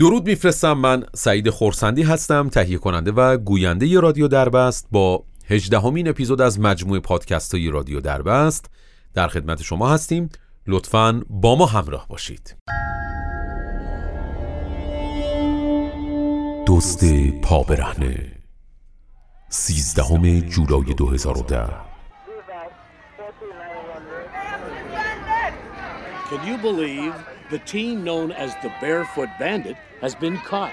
درود میفرستم. من سعید خورسندی هستم تهیه کننده و گوینده رادیو دربست. با هجدهمین اپیزود از مجموعه پادکست های رادیو دربست در خدمت شما هستیم. لطفاً با ما همراه باشید. دوست پا برهنه سیزدهم جولای 2010 Can you believe the teen known as the Barefoot Bandit has been caught?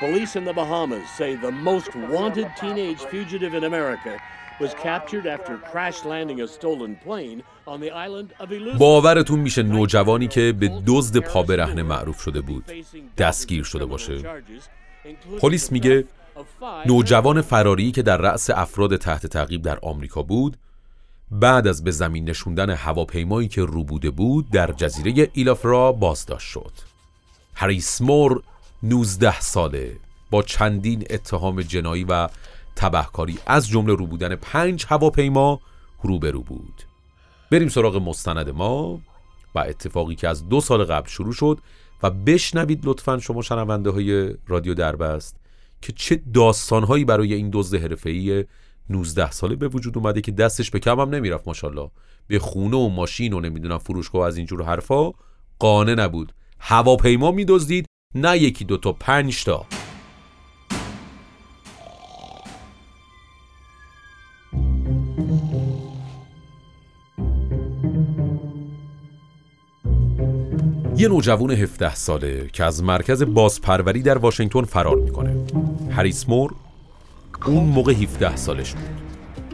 Police in the Bahamas say the most wanted teenage fugitive in America was captured after crash landing a stolen plane on the island of Eleusis. باورتون میشه نوجوانی که به دزد پا برهنه معروف شده بود دستگیر شده باشه پلیس میگه نوجوان فراری که در رأس افراد تحت تعقیب در آمریکا بود بعد از به زمین نشوندن هواپیمایی که رو بوده بود در جزیره ایلافرا بازداشت شد. هریس مور 19 ساله با چندین اتهام جنایی و تبهکاری از جمله رو بودن پنج هواپیما روبرو بود. بریم سراغ مستند ما و اتفاقی که از دو سال قبل شروع شد و بشنوید لطفا شما شنونده های رادیو دربست که چه داستانهایی برای این دزد حرفه‌ای 19 ساله به وجود اومده که دستش به کم هم نمی‌رفت ماشاءالله. به خونه و ماشین و نمی‌دونم فروشگاه از اینجور حرفا قانه نبود. هواپیما میدزدید نه یکی دو تا پنج تا. یه نوجوان 17 ساله که از مرکز بازپروری در واشنگتن فرار می‌کنه. هریس مور اون موقع 17 سالش بود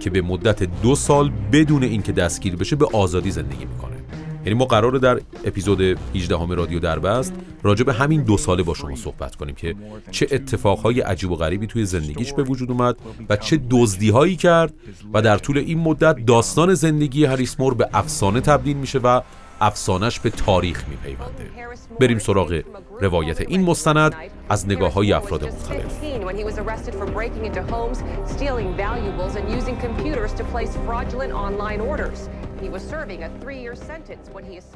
که به مدت دو سال بدون اینکه دستگیر بشه به آزادی زندگی می‌کنه. یعنی ما قراره در اپیزود 18 همه رادیو دربست راجع به همین دو ساله با شما صحبت کنیم که چه اتفاقهای عجیب و غریبی توی زندگیش به وجود اومد و چه دزدیهایی کرد و در طول این مدت داستان زندگی هریس مور به افسانه تبدیل میشه و افسانش به تاریخ میپیونده بریم سراغ روایت این مستند از نگاه های افراد مختلف.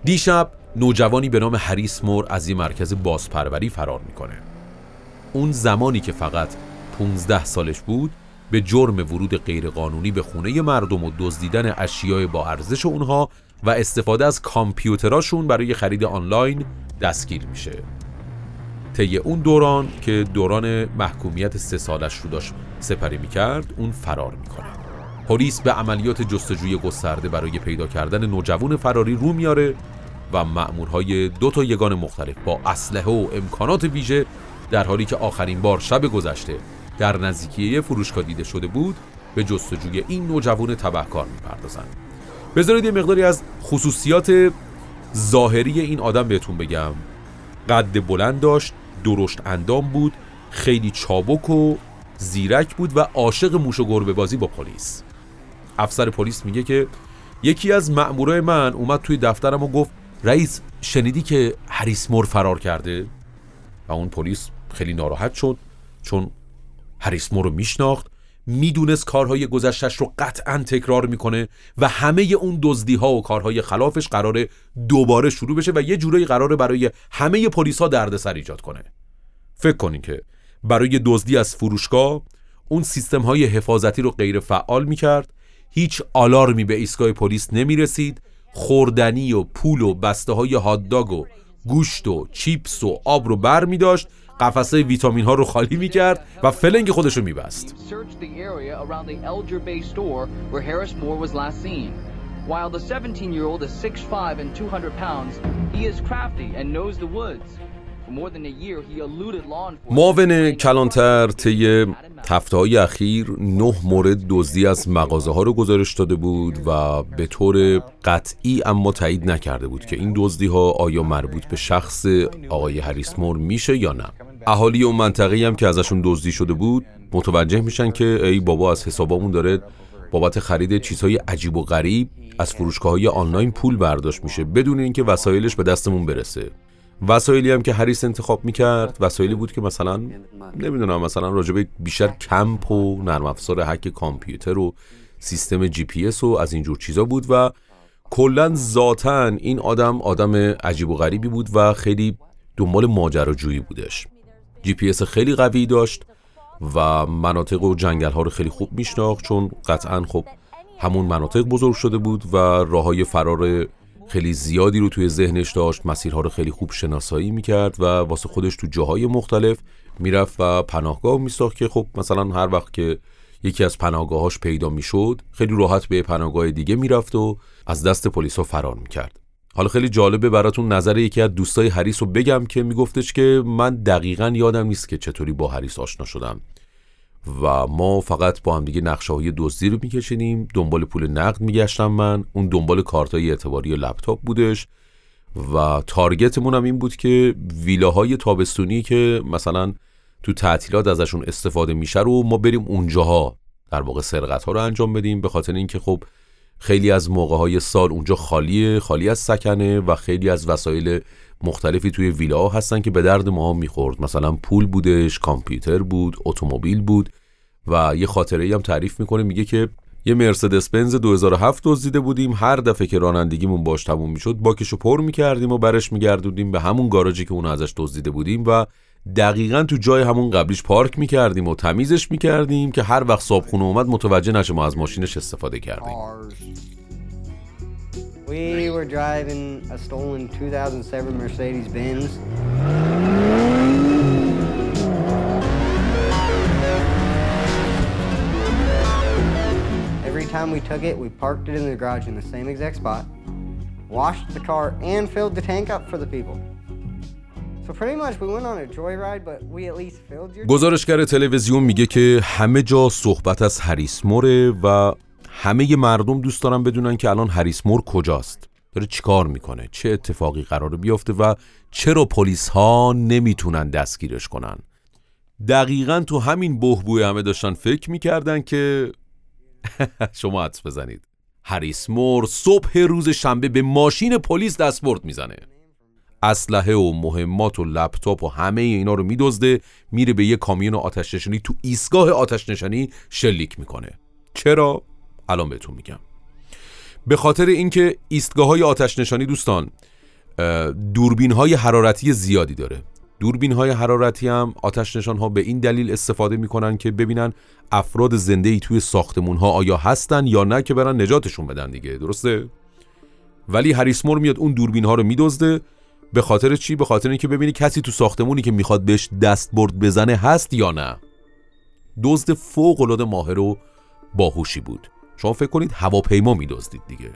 دیشب نوجوانی به نام هریس مور از این مرکز بازپروری فرار می‌کنه اون زمانی که فقط 15 سالش بود به جرم ورود غیرقانونی به خونه مردم و دزدیدن اشیای با ارزش اونها و استفاده از کامپیوتراشون برای خرید آنلاین دستگیر میشه. طی اون دوران که دوران محکومیت سه سالش رو داشت سپری می‌کرد اون فرار می‌کنه. پلیس به عملیات جستجوی گسترده برای پیدا کردن نوجوان فراری رو میاره و مأمورهای دو تا یگان مختلف با اسلحه و امکانات ویژه در حالی که آخرین بار شب گذشته در نزدیکی فروشگاه دیده شده بود به جستجوی این نوجوان تبهکار می‌پردازند. بذارید یه مقداری از خصوصیات ظاهری این آدم بهتون بگم. قد بلند داشت درشت اندام بود خیلی چابک و زیرک بود و عاشق موش و گربه بازی با پلیس. افسر پلیس میگه که یکی از مأمورای من اومد توی دفترم و گفت رئیس شنیدی که هریس مور فرار کرده؟ و اون پلیس خیلی ناراحت شد چون هریس مور رو میشناخت می‌دونست کارهای گذشتش رو قطعا تکرار می‌کنه و همه اون دزدی ها و کارهای خلافش قراره دوباره شروع بشه و یه جورایی قراره برای همه پلیس ها دردسر ایجاد کنه. فکر کنین که برای دزدی از فروشگاه اون سیستم های حفاظتی رو غیر فعال می‌کرد. هیچ آلارمی به ایستگاه پلیس نمی‌رسید. خوردنی و پول و بسته های هاتداگ و گوشت و چیپس و آب رو بر می داشت قفسه ویتامین ها رو خالی می کرد و فلنگ خودش رو می بست searched the area around the Elger Bay store where Harris Moore was last seen. While the 17-year-old is 6'5 and 200 pounds, he is crafty and knows the woods. For more than a year, he eluded law. معاون کلانتر طی هفته های اخیر نه مورد دزدی از مغازه ها رو گزارش داده بود و به طور قطعی اما تایید نکرده بود که این دزدی ها آیا مربوط به شخص آقای هریس مور میشه یا نه اهالی اون منطقه هم که ازشون دزدی شده بود متوجه میشن که ای بابا از حسابامون داره بابت خرید چیزهای عجیب و غریب از فروشگاه های آنلاین پول برداشت میشه بدون اینکه وسایلش به دستمون برسه. وسایلی هم که هریس انتخاب می‌کرد وسایلی بود که مثلا نمی‌دونم مثلا راجبه بیشتر کمپ و نرم افزار هک کامپیوتر و سیستم جی پی اس و از اینجور چیزا بود و کلا ذاتا این آدم آدم عجیب و غریبی بود و خیلی دنبال ماجراجویی بودش. جی پی خیلی قوی داشت و مناطق و جنگل ها رو خیلی خوب میشناخت چون قطعا خب همون مناطق بزرگ شده بود و راه های فرار خیلی زیادی رو توی ذهنش داشت مسیرها رو خیلی خوب شناسایی می‌کرد و واسه خودش تو جاهای مختلف می‌رفت و پناهگاه میساخت که خب مثلا هر وقت که یکی از پناهگاهاش پیدا می‌شد خیلی راحت به پناهگاه دیگه می‌رفت و از دست پلیس ها فرار می‌کرد. حالا خیلی جالبه براتون نظر یکی از دوستای هریس رو بگم که میگفتش که من دقیقا یادم نیست که چطوری با هریس آشنا شدم. و ما فقط با هم دیگه نقشه های دزدی رو میکشیدیم. دنبال پول نقد میگشتم من. اون دنبال کارت های اعتباری لپتاپ بودش. و تارگتمون هم این بود که ویلاهای تابستونی که مثلا تو تعطیلات ازشون استفاده میشه رو ما بریم اونجاها در واقع سرقت ها رو انجام بدیم. به خاطر اینکه خب خیلی از موقع های سال اونجا خالیه خالی از سکنه و خیلی از وسایل مختلفی توی ویلا هستن که به درد ما می‌خورد. مثلا پول بودش کامپیوتر بود اتومبیل بود و یه خاطره هم تعریف می‌کنه میگه که یه مرسدس بنز 2007 دزدیده بودیم هر دفعه که رانندگیمون باش تموم می‌شد باکشو پر می‌کردیم و برش میگردوندیم به همون گاراژی که اون ازش دزدیده بودیم و دقیقا تو جای همون قبلیش پارک می‌کردیم و تمیزش می‌کردیم که هر وقت صابخونه اومد متوجه نشه ما از ماشینش استفاده کردیم We were driving a stolen 2007 Mercedes Benz. Every time we took it, we parked it in the garage in the same exact spot, washed the car, and filled the tank up for the people. گزارشگر تلویزیون میگه که همه جا صحبت از هریس موره و همه مردم دوست دارن بدونن که الان هریس مور کجاست. داره چیکار می‌کنه؟ چه اتفاقی قراره بیفته و چرا پلیس ها نمی‌تونن دستگیرش کنن؟ دقیقا تو همین بهبوی همه داشتن فکر می‌کردن که شما حدس بزنید. هریس مور صبح روز شنبه به ماشین پلیس دستبرد می‌زنه. اسلحه و مهمات و لپتاپ و همه اینا رو میدزده میره به یه کامیون آتش نشانی تو ایستگاه آتش نشانی شلیک می‌کنه. چرا؟ الان بهتون میگم. به خاطر اینکه ایستگاه های آتش نشانی دوستان دوربین های حرارتی زیادی داره. دوربین های حرارتی هم آتش نشان ها به این دلیل استفاده می‌کنن که ببینن افراد زنده ای توی ساختمون ها آیا هستن یا نه که برن نجاتشون بدن دیگه. درسته؟ ولی هریسمور میاد اون دوربین ها رو میدزده به خاطر چی؟ به خاطر اینکه ببینی کسی تو ساختمونی که می‌خواد بهش دستبرد بزنه هست یا نه. دزد فوق العاده ماهر و باهوشی بود. شما فکر کنید هواپیما میدزدید دیگه.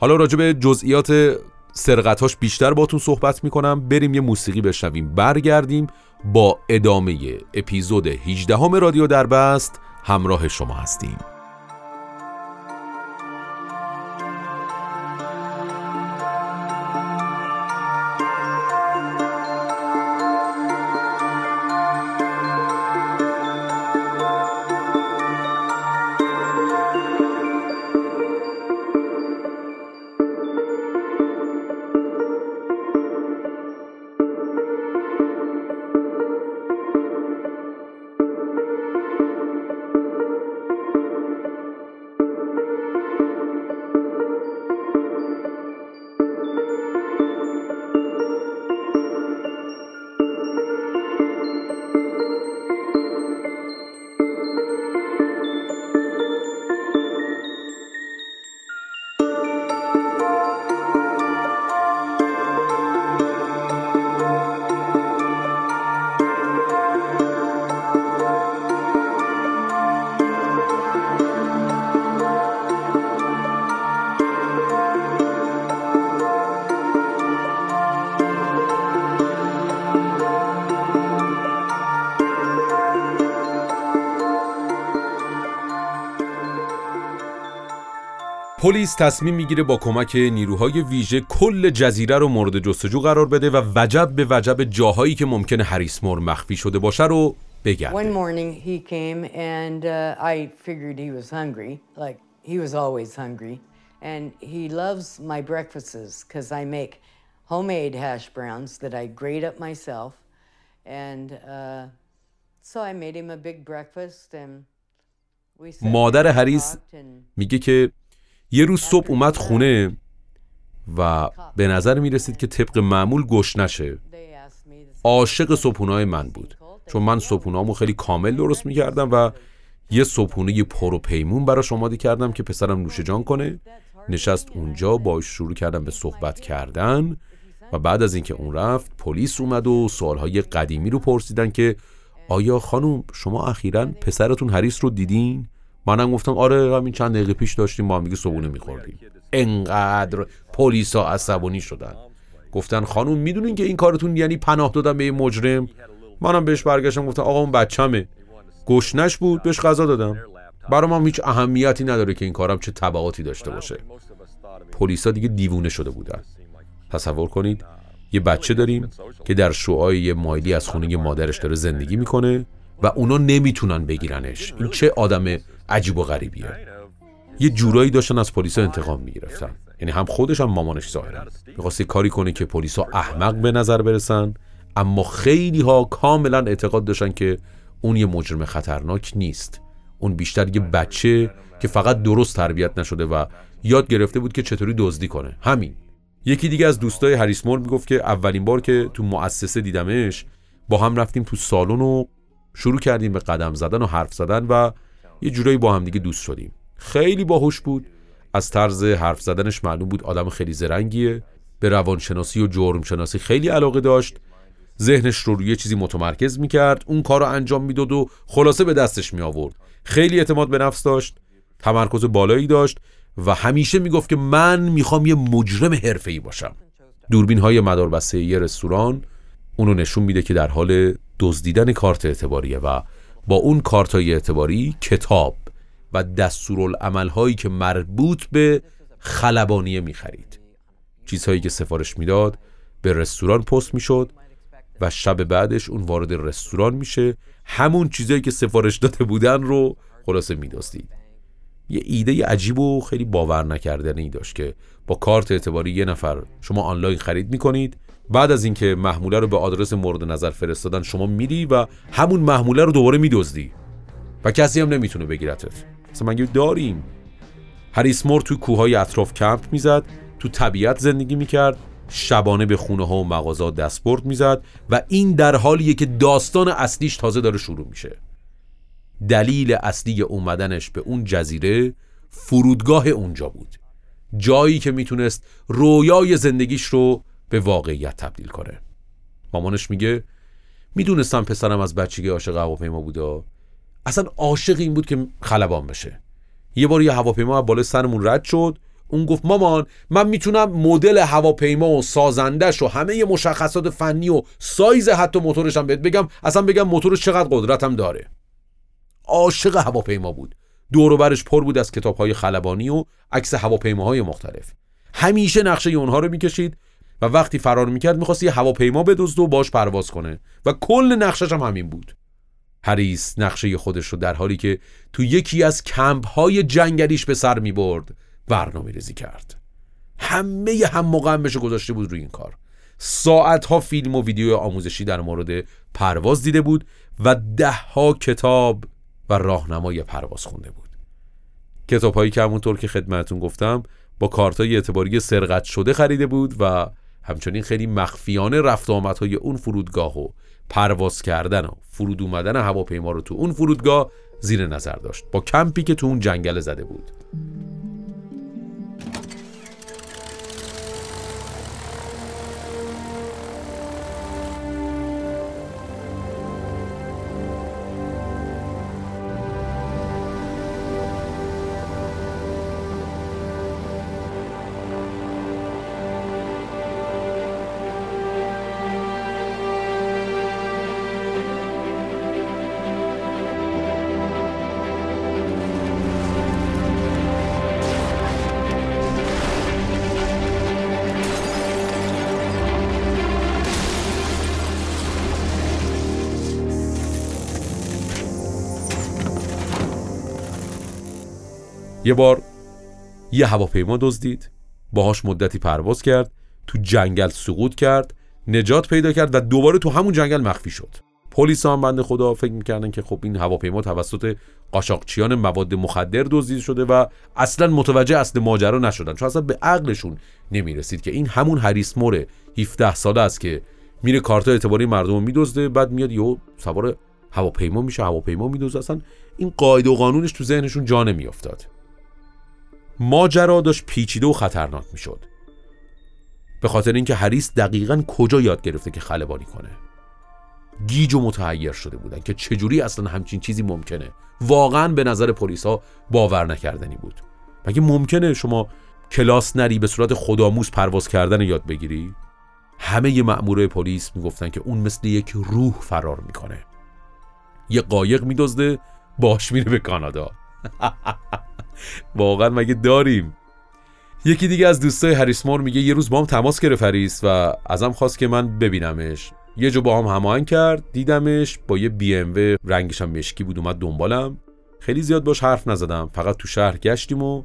حالا راجع به جزئیات سرقتاش بیشتر باتون صحبت می‌کنم. بریم یه موسیقی بشنویم. برگردیم با ادامه اپیزود 18 همه رادیو در بست همراه شما هستیم. پلیس تصمیم می‌گیره با کمک نیروهای ویژه کل جزیره رو مورد جستجو قرار بده و وجب به وجب جاهایی که ممکنه هریس مور مخفی شده باشه رو بگرده. One morning he came and uh, I figured he was hungry, like he was always hungry, and he loves my breakfasts because I make homemade hash browns that I grate up myself, and uh, so I made him a big breakfast and we مادر هریس میگه که یه روز صبح اومد خونه و به نظر می رسید که طبق معمول گش نشه. عاشق صبحونه‌های من بود. چون من صبحونه‌امو خیلی کامل درست می‌کردم و یه صبحونه پر و پیمون براش آماده کردم که پسرم نوش جان کنه. نشست اونجا باش شروع کردم به صحبت کردن و بعد از اینکه اون رفت پلیس اومد و سوالهای قدیمی رو پرسیدن که آیا خانم شما اخیرا پسرتون هریس رو دیدین؟ منم گفتم آره همین چند دقیقه پیش داشتیم با هم صبحونه میخوردیم. انقدر پلیسا عصبانی شدن. گفتن خانم می‌دونین که این کارتون یعنی پناه دادن به مجرم؟ منم بهش برگشتم گفتم آقا اون بچمه گشنش بود بهش غذا دادم. برام هم هیچ اهمیتی نداره که این کارم چه تبعاتی داشته باشه. پلیسا دیگه دیوونه شده بودن. تصور کنید یه بچه داریم که در شعای یه مایلی از خونه مادرش داره زندگی می‌کنه و اونا نمی‌تونن بگیرنش. این چه آدم عجیب و غریبیه. یه جورایی داشتن از پلیسا انتقام می‌گرفتن. یعنی هم خودش هم مامانش ظاهرا. می‌خواست کاری کنه که پلیسا احمق به نظر برسن اما خیلی ها کاملا اعتقاد داشتن که اون یه مجرم خطرناک نیست. اون بیشتر یه بچه که فقط درست تربیت نشده و یاد گرفته بود که چطوری دزدی کنه. همین. یکی دیگه از دوستای هریس مور می‌گفت که اولین بار که تو مؤسسه دیدمش با هم رفتیم تو سالن و شروع کردیم به قدم زدن و حرف زدن و یه جورایی با هم دیگه دوست شدیم. خیلی باهوش بود. از طرز حرف زدنش معلوم بود آدم خیلی زرنگیه. به روانشناسی و جرم شناسی خیلی علاقه داشت. ذهنش رو روی چیزی متمرکز می‌کرد. اون کار رو انجام می‌داد و خلاصه به دستش می آورد خیلی اعتماد به نفس داشت. تمرکز بالایی داشت و همیشه می‌گفت که من می‌خوام یه مجرم حرفه‌ای باشم. دوربین های مداربسته یه رستوران. اونو نشون میده که در حال دزدیدن کارت اعتباریه و با اون کارت های اعتباری کتاب و دستورالعمل هایی که مربوط به خلبانیه می‌خرید. چیزهایی که سفارش می‌داد به رستوران پست می‌شد و شب بعدش اون وارد رستوران میشه. همون چیزهایی که سفارش داده بودن رو خلاصه میدستید یه ایده عجیب و خیلی باور نکردنی داشت که با کارت اعتباری یه نفر شما آنلاین خرید می‌کنید. بعد از اینکه محموله رو به آدرس مورد نظر فرستادن شما میری و همون محموله رو دوباره میدزدی. و کسی هم نمی‌تونه بگیرتت. مثلا مگه داریم؟ هریس مور تو کوههای اطراف کمپ می‌زد تو طبیعت زندگی می‌کرد شبانه به خونه ها و مغازات دستبرد می‌زد و این در حالیه که داستان اصلیش تازه داره شروع میشه. دلیل اصلی اومدنش به اون جزیره فرودگاه اونجا بود. جایی که می‌تونست رویای زندگیش رو به واقعیت تبدیل کنه. مامانش میگه می‌دونستم پسرم از بچگی عاشق هواپیما بوده اصلا عاشق این بود که خلبان بشه. یه بار یه هواپیما بالا سرمون رد شد. اون گفت مامان من می‌تونم مدل هواپیما و سازندش و همه مشخصات فنی و سایز حتی موتورش هم بهت بگم. اصلا بگم موتورش چقدر قدرتم داره. عاشق هواپیما بود. دور برش پر بود از کتاب های خلبانی و عکس هواپیماهای مختلف. همیشه نقشه اونها رو می‌کشید و وقتی فرار می‌کرد می‌خواست یه هواپیما بدزد و باش پرواز کنه و کل نقشش هم همین بود. هریس نقشه خودش رو در حالی که تو یکی از کمپ های جنگلیش به سر می‌برد برنامه ریزی کرد. همه هم بشه گذاشته بود روی این کار. ساعت ها فیلم و ویدیو آموزشی در مورد پرواز دیده بود و ده ها کتاب و راهنمای پرواز خونده بود. کتاب هایی که همونطور که خدمتون گفتم با کارتای اعتباری سرقت شده خریده بود و همچنین خیلی مخفیانه رفت های اون فرودگاه و پرواز کردن و فرود اومدن هواپیما رو تو اون فرودگاه زیر نظر داشت. با کمپی که تو اون جنگل زده بود. یه بار یه هواپیما دزدید باهاش مدتی پرواز کرد تو جنگل سقوط کرد نجات پیدا کرد و دوباره تو همون جنگل مخفی شد. پلیس هم بنده خدا فکر می‌کردن که خب این هواپیما توسط قاچاقچیان مواد مخدر دزدیده شده و اصلا متوجه اصل ماجرا نشدن. چون اصلا به عقلشون نمی‌رسید که این همون هریس مور 17 ساله است که میره کارت اعتباری مردم میدزده بعد میاد یهو سوار هواپیما میشه هواپیما میدوزه. اصلا این قاعده و قانونش تو ذهنشون جا نمیافتاد. ماجرا داشت پیچیده و خطرناک می‌شد. به خاطر اینکه هریس دقیقا کجا یاد گرفته که خلبانی کنه. گیج و متحیر شده بودن که چجوری اصلا همچین چیزی ممکنه. واقعا به نظر پلیس ها باور نکردنی بود. مگه ممکنه شما کلاس نری به صورت خودآموز پرواز کردن یاد بگیری؟ همه مأموره پلیس می‌گفتن که اون مثل یک روح فرار می‌کنه. یه قایق میدزده باش میره به کانادا. واقعا مگه داریم؟ یکی دیگه از دوستای هریسمور میگه یه روز با هم تماس گرفت هریس و ازم خواست که من ببینمش. یه جو با هم هماهنگ کرد دیدمش با یه بی ام و رنگش هم مشکی بود اومد دنبالم. خیلی زیاد باش حرف نزدم فقط تو شهر گشتیم و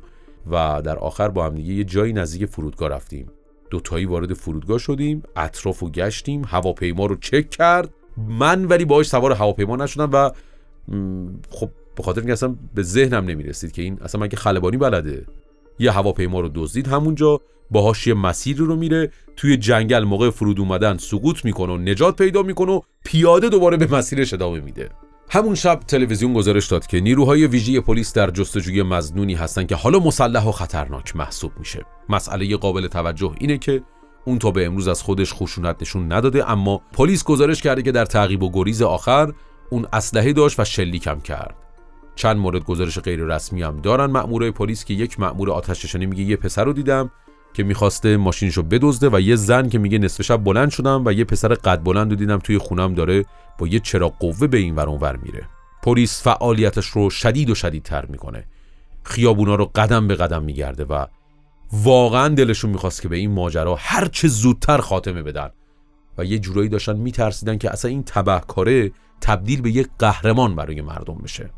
و در آخر با هم دیگه یه جایی نزدیک فرودگاه رفتیم. دوتایی وارد فرودگاه شدیم اطراف و گشتیم هواپیما رو چک کرد. من ولی باهاش سوار هواپیما نشدم و خب به خاطر اینکه اصلا به ذهنم نمی‌رسید که این اصلا مگه خلبانی بلده؟ یه هواپیما رو دزدید همونجا باهاش یه مسیری رو میره توی جنگل موقع فرود اومدن سقوط می‌کنه و نجات پیدا می‌کنه و پیاده دوباره به مسیرش ادامه میده. همون شب تلویزیون گزارش داد که نیروهای ویژه پلیس در جستجوی مزنونی هستن که حالا مسلح و خطرناک محسوب میشه. مسئله قابل توجه اینه که اون تا به امروز از خودش خشونت نشون نداده اما پلیس گزارش کرده که در تعقیب و گریز آخر اون اسلحه داشت و شلیکم کرد. چند مورد گزارش غیر رسمی هم دارن. مأمورای پلیس که یک مأمور آتش نشانی میگه یه پسر رو دیدم که می‌خواسته ماشینشو بدزده و یه زن که میگه نصف شب بلند شدم و یه پسر قد بلند رو دیدم توی خونم داره با یه چراغ قوه به این ور ور میره. پلیس فعالیتش رو شدید و شدیدتر می‌کنه. خیابونا رو قدم به قدم میگرده و واقعا دلشون می‌خواست که به این ماجرا هر چه زودتر خاتمه بدن. و یه جورایی داشتن میترسیدن که اصلا این تبهکاره تبدیل به یک قهرمان برای مردم بشه.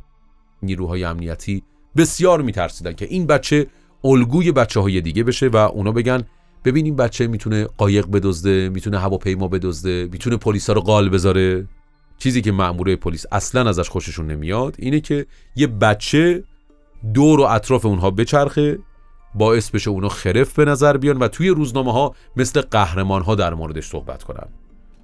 نیروهای امنیتی بسیار میترسیدن که این بچه الگوی بچه های دیگه بشه و اونا بگن ببین این بچه می‌تونه قایق بدزده می‌تونه هواپیما بدزده می‌تونه پلیسا رو قال بذاره. چیزی که مأموره پلیس اصلا ازش خوششون نمیاد اینه که یه بچه دور و اطراف اونها بچرخه باعث بشه اونا خرف به نظر بیان و توی روزنامه ها مثل قهرمان ها در موردش صحبت کنن.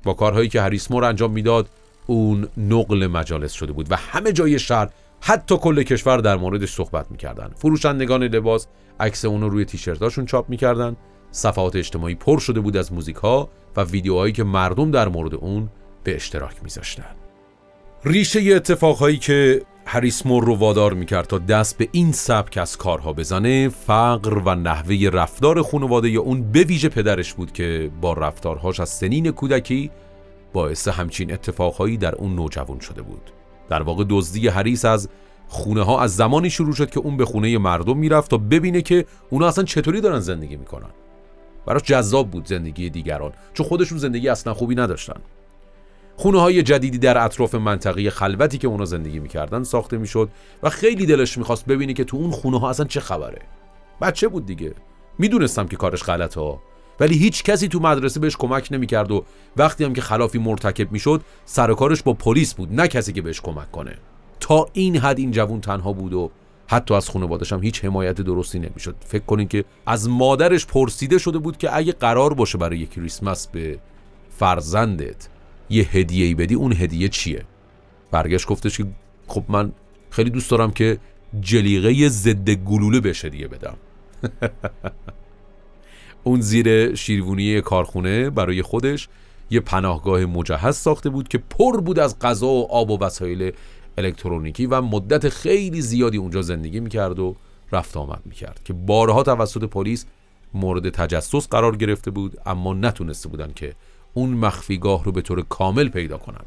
با کارهایی که هریس مور انجام می‌داد اون نقل مجالس شده بود و همه جای شهر حتی کل کشور در موردش صحبت می‌کردن. فروشندگان لباس عکس اون رو روی تیشرتاشون چاپ می‌کردن. صفحات اجتماعی پر شده بود از موزیک ها و ویدیوهایی که مردم در مورد اون به اشتراک میذاشتن. ریشه اتفاقهایی که هریس مور رو وادار می‌کرد تا دست به این سبک از کارها بزنه فقر و نحوه رفتار خانواده یا اون به ویژه پدرش بود که با رفتارهاش از سنین کودکی باعث همچین اتفاقهایی در اون نوجوان شده بود. در واقع دزدی هریس از خونه ها از زمانی شروع شد که اون به خونه مردم می‌رفت تا ببینه که اونا اصلا چطوری دارن زندگی می‌کنن. براش جذاب بود زندگی دیگران چون خودشون زندگی اصلا خوبی نداشتن. خونه های جدیدی در اطراف منطقه خلوتی که اونا زندگی می‌کردن ساخته می‌شد و خیلی دلش می‌خواست ببینه که تو اون خونه ها اصلا چه خبره. بچه بود دیگه. می‌دونستم که کارش غلطه. ولی هیچ کسی تو مدرسه بهش کمک نمی‌کرد و وقتی هم که خلافی مرتکب می‌شد سر کارش با پلیس بود نه کسی که بهش کمک کنه. تا این حد این جوون تنها بود و حتی از خانوادش هم هیچ حمایت درستی نمی‌شد. فکر کنین که از مادرش پرسیده شده بود که اگه قرار باشه برای کریسمس به فرزندت یه هدیه ای بدی اون هدیه چیه؟ برگشت گفتش که خب من خیلی دوست دارم که جلیقه ضد گلوله بهش هدیه بدم. اون زیر شیروونی کارخونه برای خودش یه پناهگاه مجهز ساخته بود که پر بود از غذا و آب و وسایل الکترونیکی و مدت خیلی زیادی اونجا زندگی می‌کرد و رفت آمد می‌کرد که بارها توسط پلیس مورد تجسس قرار گرفته بود اما نتونسته بودن که اون مخفیگاه رو به طور کامل پیدا کنن.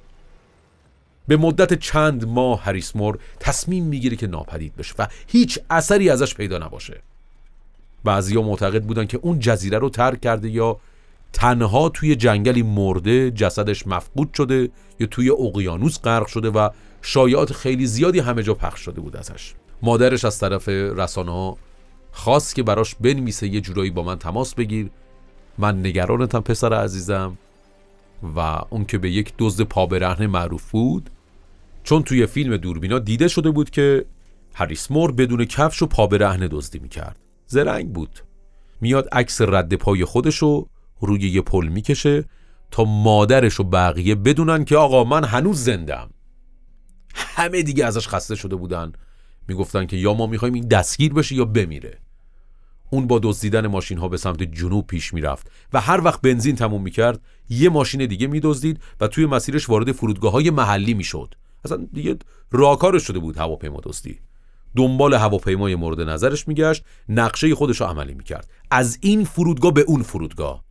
به مدت چند ماه هریسمور تصمیم می‌گیره که ناپدید بشه و هیچ اثری ازش پیدا نباشه. بعضیا معتقد بودن که اون جزیره رو ترک کرده یا تنها توی جنگلی مرده جسدش مفقود شده یا توی اقیانوس غرق شده و شایعات خیلی زیادی همه جا پخش شده بود ازش. مادرش از طرف رسانه خواست که براش بنویسه یه جورایی با من تماس بگیر. من نگرانتم پسر عزیزم و اون که به یک دزد پابرهنه معروف بود. چون توی فیلم دوربینا دیده شده بود که هریس مور بدون کفش و پابرهنه دزدی می‌کرد. زرنگ بود. میاد عکس رد پای خودشو روی یه پل می‌کشه تا مادرش و بقیه بدونن که آقا من هنوز زندم همه دیگه ازش خسته شده بودن. می‌گفتن که یا ما می‌خوایم این دستگیر بشه یا بمیره. اون با دزدیدن ماشین ها به سمت جنوب پیش می‌رفت و هر وقت بنزین تموم می‌کرد یه ماشین دیگه میدزدید و توی مسیرش وارد فرودگاه های محلی می‌شد. اصلا دیگه راکارش شده بود هواپیما دزدی. دنبال هواپیمای مورد نظرش میگشت نقشه خودش رو عملی می‌کرد. از این فرودگاه به اون فرودگاه.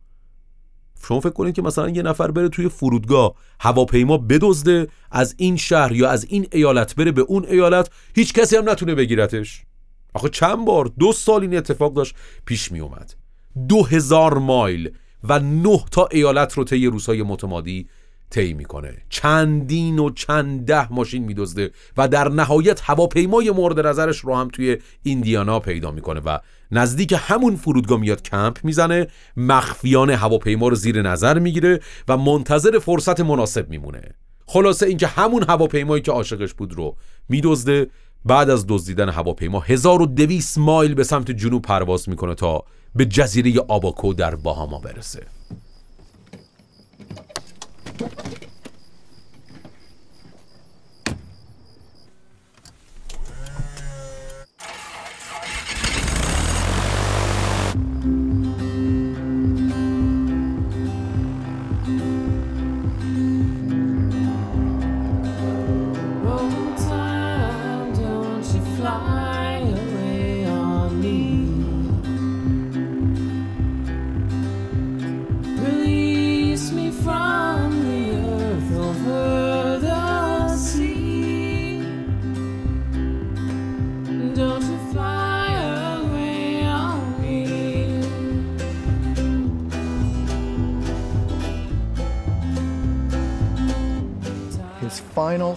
شما فکر کنید که مثلا یه نفر بره توی فرودگاه هواپیما بدزده از این شهر یا از این ایالت بره به اون ایالت هیچ کسی هم نتونه بگیرتش. آخه چند بار؟ دو سال این اتفاق داشت پیش می اومد دو هزار مایل و نه تا ایالت رو طی روزهای متمادی طی می‌کنه. چندین و چند ده ماشین میدزده و در نهایت هواپیمای مورد نظرش رو هم توی ایندیانا پیدا می‌کنه و نزدیک همون فرودگاه میاد کمپ می‌زنه مخفیانه هواپیما رو زیر نظر می‌گیره و منتظر فرصت مناسب میمونه. خلاصه اینکه همون هواپیمایی که عاشقش بود رو میدزده. بعد از دزدیدن هواپیما 1200 مایل به سمت جنوب پرواز می‌کنه تا به جزیره آباکو در باهاما برسه. Thank you.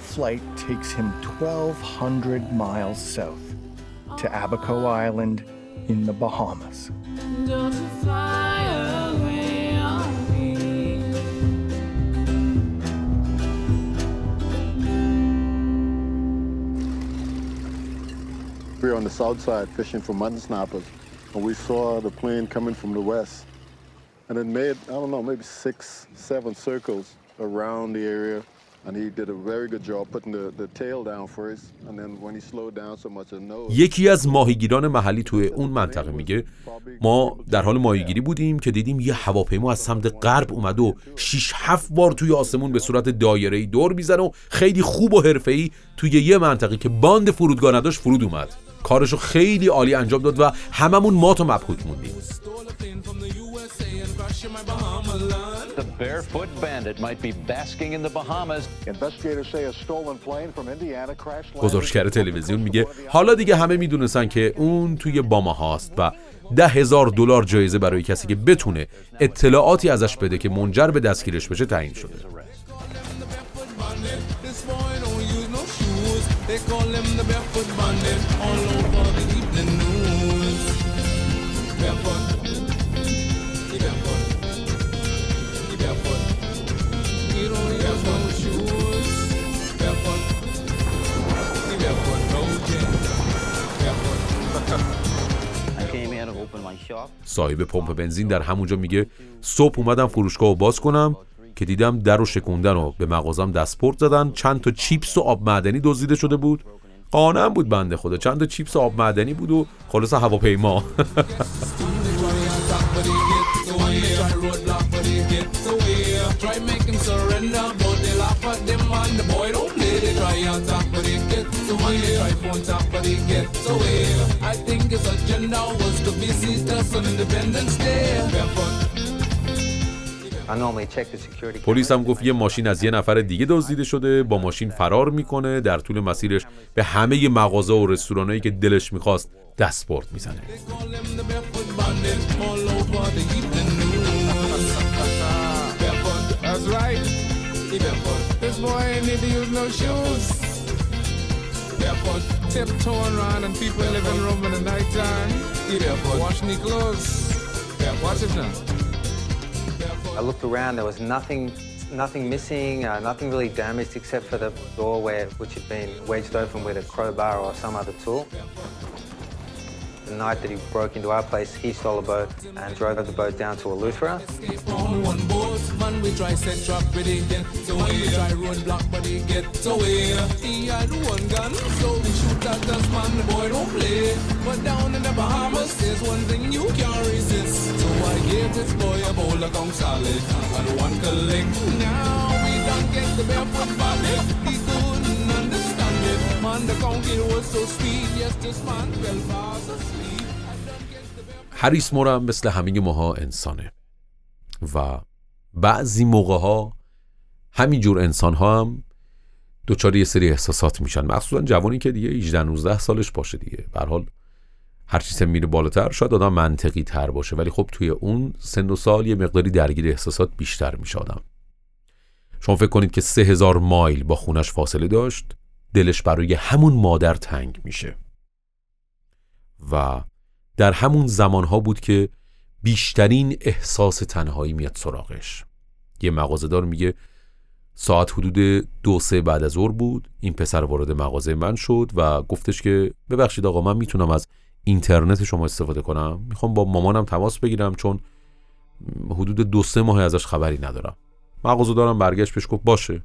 Flight takes him 1,200 miles south to Abaco Island in the Bahamas. We were on the south side fishing for mutton snappers, and we saw the plane coming from the west. And it made, I don't know, maybe six, seven circles around the area یکی از ماهیگیران محلی توی اون منطقه میگه ما در حال ماهیگیری بودیم که دیدیم یه هواپیما از سمت غرب اومد و 6 7 بار توی آسمون به صورت دایره‌ای دور می‌زنه و خیلی خوب و حرفه‌ای توی یه منطقه که باند فرودگاه نداشت فرود اومد. کارشو خیلی عالی انجام داد و هممون مات و مبهوت موندیم. The barefoot bandit might be basking in the Bahamas. Investigators say a stolen plane from Indiana crashed. گزارشگر تلویزیون میگه حالا دیگه همه می‌دونستن که اون توی باما هاست و ده هزار دلار جایزه برای کسی که بتونه اطلاعاتی ازش بده که منجر به دستگیرش بشه تعیین شده. They call him the صاحب پمپ بنزین در همونجا میگه صبح اومدم فروشگاه رو باز کنم که دیدم در و شکوندن و به مغازم دستپورت زدن. چند تا چیپس و آب معدنی دزدیده شده بود. قانم بود بنده خدا. چند تا چیپس و آب معدنی بود و خلاص هواپیما. پلیس هم گفت یه ماشین از یه نفر دیگه دزدیده شده با ماشین فرار می‌کنه در طول مسیرش به همه مغازه و رستورانایی که دلش می‌خواست دستپورت می‌زنه. Tiptoeing around and people living room in the night time. Washing their clothes. Watch it now. I looked around, there was nothing nothing missing, uh, nothing really damaged except for the door where, which had been wedged open with a crowbar or some other tool. The night that he broke into our place, he stole a boat and drove the boat down to Eleuthera. Man, we try set trap with it get away. We try run block, but he get away. He had one gun, so we shoot at this man. The boy don't play. But down in the Bahamas, there's one thing you can't resist. So I gave this boy a bowl of gong salad and one collect. Now we don't get the barefoot bandit. He couldn't understand it. Man, the conking was so sweet. Yes, this man fell fast asleep. هریس مورم مثل همه ماها انسانه و بعضی موقع ها همینجور انسان ها هم دوچار یه سری احساسات میشن. مخصوصا جوانی که دیگه 18 19 سالش باشه دیگه. به حال هر چیز میره بالاتر شاید آدم منطقی تر باشه ولی خب توی اون سن و سال یه مقداری درگیر احساسات بیشتر میشه آدم. شما فکر کنید که سه هزار مایل با خونش فاصله داشت دلش برای همون مادر تنگ میشه. و در همون زمانها بود که بیشترین احساس تنهایی میاد سراغش. یه مغازهدار میگه ساعت حدود دو سه بعد از ظهر بود این پسر وارد مغازه من شد و گفتش که ببخشید آقا من می‌تونم از اینترنت شما استفاده کنم. می‌خوام با مامانم تماس بگیرم چون حدود دو سه ماه ازش خبری ندارم. مغازه دارم برگشت پیش گفت باشه.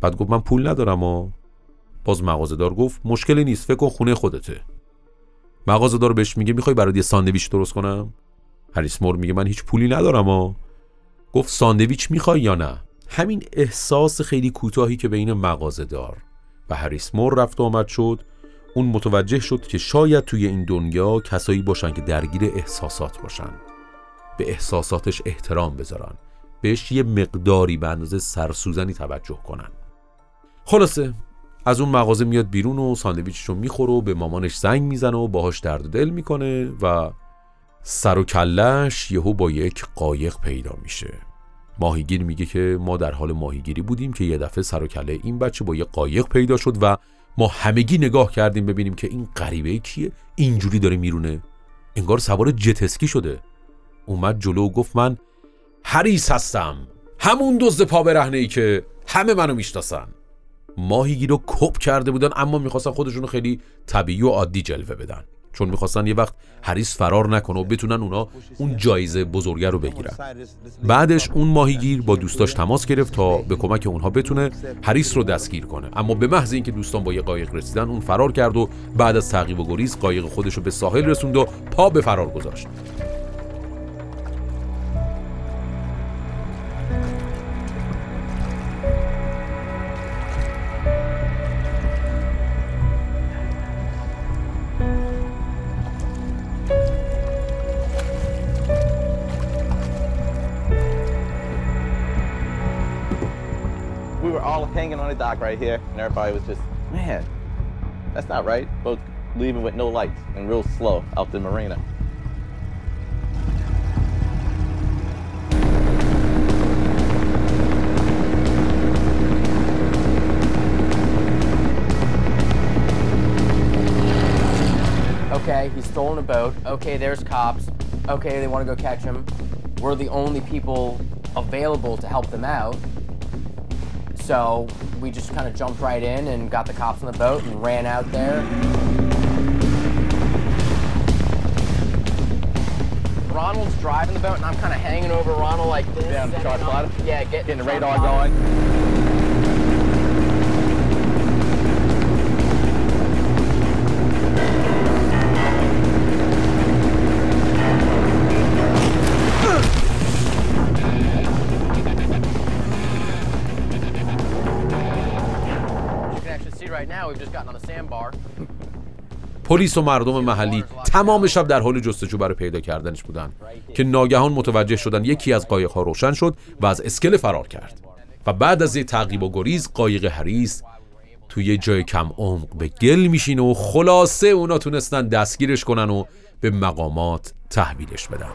بعد گفت من پول ندارم و. باز مغازه دار گفت مشکلی نیست فکر کن خونه خودته. مغازه دار بهش میگه می‌خوای برات یه ساندویچ درست کنم؟ هریس مور میگه من هیچ پولی ندارم و گفت ساندویچ می‌خوای یا نه؟ همین احساس خیلی کوتاهی که بین مغازه دار. و هریس مور رفت و آمد شد. اون متوجه شد که شاید توی این دنیا کسایی باشن که درگیر احساسات باشن. به احساساتش احترام بذارن. بهش یه مقداری به اندازه سرسوزنی توجه کنن. خلاصه از اون مغازه میاد بیرون و ساندویچشو می‌خوره و به مامانش زنگ می‌زنه و باهاش درد دل می‌کنه و سر و کلش یهو با یک قایق پیدا میشه. ماهیگیر میگه که ما در حال ماهیگیری بودیم که یه دفعه سر و کله این بچه با یه قایق پیدا شد و ما همگی نگاه کردیم ببینیم که این غریبه کیه اینجوری داره میرونه. انگار سوار جتسکی شده. اومد جلو و گفت من هریس هستم. همون دزد پا برهنه ای که همه منو می‌شناسن. ماهیگیر رو کپ کرده بودن اما می‌خواستن خودشون خیلی طبیعی و عادی جلوه بدن. چون می‌خواستن یه وقت هریس فرار نکنه و بتونن اونا اون جایزه بزرگه رو بگیرن. بعدش اون ماهیگیر با دوستاش تماس گرفت تا به کمک اونها بتونه هریس رو دستگیر کنه. اما به محض اینکه دوستان با یه قایق رسیدن اون فرار کرد و بعد از تعقیب و گریز قایق خودش رو به ساحل رسوند و پا به فرار گذاشت. Hanging on a dock right here, and everybody was just, man, that's not right. Boat leaving with no lights and real slow out the marina. Okay, he's stolen a boat. Okay, there's cops. Okay, they want to go catch him. We're the only people available to help them out. So we just kind of jumped right in and got the cops on the boat and ran out there. Ronald's driving the boat and I'm kind of hanging over Ronald like this. Yeah, on, yeah, getting, getting the radar going. پلیس و مردم محلی تمام شب در حال جستجو برای پیدا کردنش بودن که ناگهان متوجه شدن یکی از قایق ها روشن شد و از اسکله فرار کرد و بعد از یه تعقیب و گریز قایق هریس توی جای کم عمق به گل میشینه و خلاصه اونا تونستن دستگیرش کنن و به مقامات تحویلش بدن.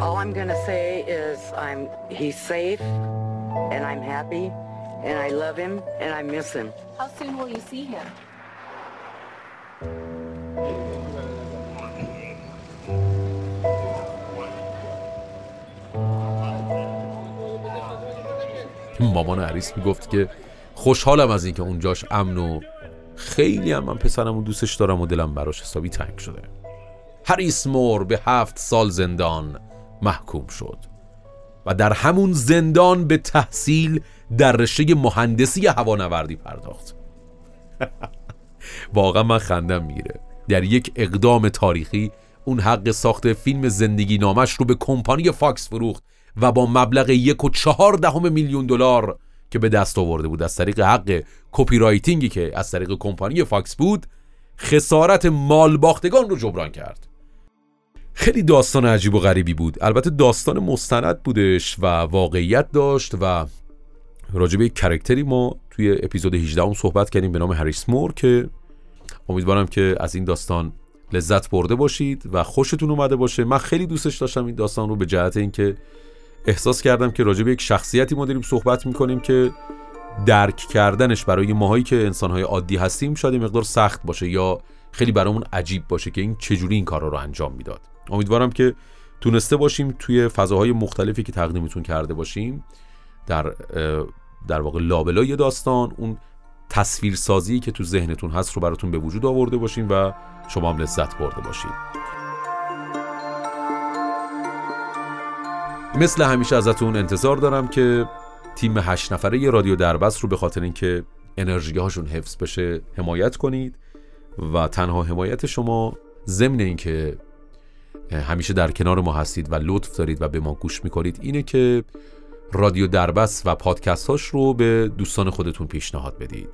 All I'm gonna say is I'm he's safe and I'm happy. And I love him and I miss him. How soon will you see him? مامان عریس می‌گفت که خوشحالم از اینکه اونجاش امن و خیلی هم من پسرم و دوستش دارم و دلم براش حسابی تنگ شده هریس مور به هفت سال زندان محکوم شد و در همون زندان به تحصیل در رشته مهندسی هوانوردی پرداخت. واقعا من خندم می‌گیره. در یک اقدام تاریخی اون حق ساخت فیلم زندگی‌نامش رو به کمپانی فاکس فروخت و با مبلغ یک و چهار دهم میلیون دلار که به دست آورده بود از طریق حق copyrighting ی که از طریق کمپانی فاکس بود خسارت مال باختگان رو جبران کرد. خیلی داستان عجیب و غریبی بود. البته داستان مستند بودش و واقعیت داشت و راجب یک کرکتری ما توی اپیزود 18 هم صحبت کردیم به نام هریس مور که امیدوارم که از این داستان لذت برده باشید و خوشتون اومده باشه. من خیلی دوستش داشتم این داستان رو به جهت اینکه احساس کردم که راجع به یک شخصیتی ما داریم صحبت می‌کنیم که درک کردنش برای ماهایی که انسانهای عادی هستیم شاید مقدار سخت باشه یا خیلی برامون عجیب باشه که این چجوری این کارا رو انجام می‌داد. امیدوارم که تونسته باشیم توی فضاهای مختلفی که تقدیمتون کرده باشیم در در واقع لابلای داستان اون تصویرسازی که تو ذهنتون هست رو براتون به وجود آورده باشیم و شما هم لذت برده باشید. مثل همیشه ازتون انتظار دارم که تیم هشت نفره رادیو دربست رو به خاطر اینکه انرژی هاشون حفظ بشه حمایت کنید و تنها حمایت شما ضمن اینکه همیشه در کنار ما هستید و لطف دارید و به ما گوش می‌کنید اینه که رادیو دربست و پادکست هاش رو به دوستان خودتون پیشنهاد بدید.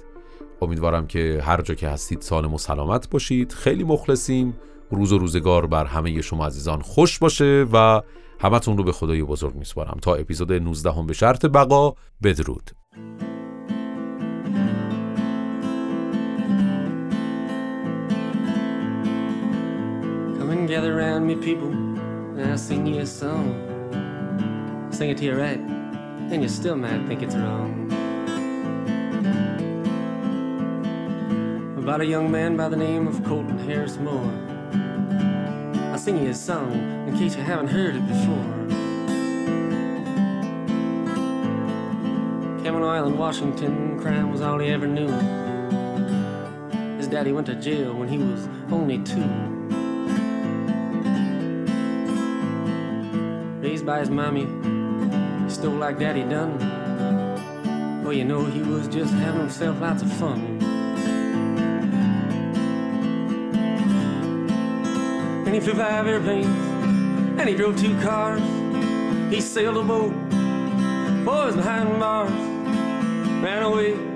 امیدوارم که هر جا که هستید سالم و سلامت باشید. خیلی مخلصیم. روز و روزگار بر همه شما عزیزان خوش باشه و همتون رو به خدای بزرگ میسپارم. تا اپیزود 19 هم به شرط بقا بدرود. Come and around me people. And I'll Sing it to you right. And you still might think it's wrong About a young man by the name of Colton Harris Moore I'll sing you a song in case you haven't heard it before. Cameron Island, Washington, crime was all he ever knew. His daddy went to jail when he was only two. Raised by his mommy, he stole like daddy done. Well, you know, he was just having himself lots of fun. And he flew five airplanes, and he drove two cars. He sailed a boat, boys behind bars, ran away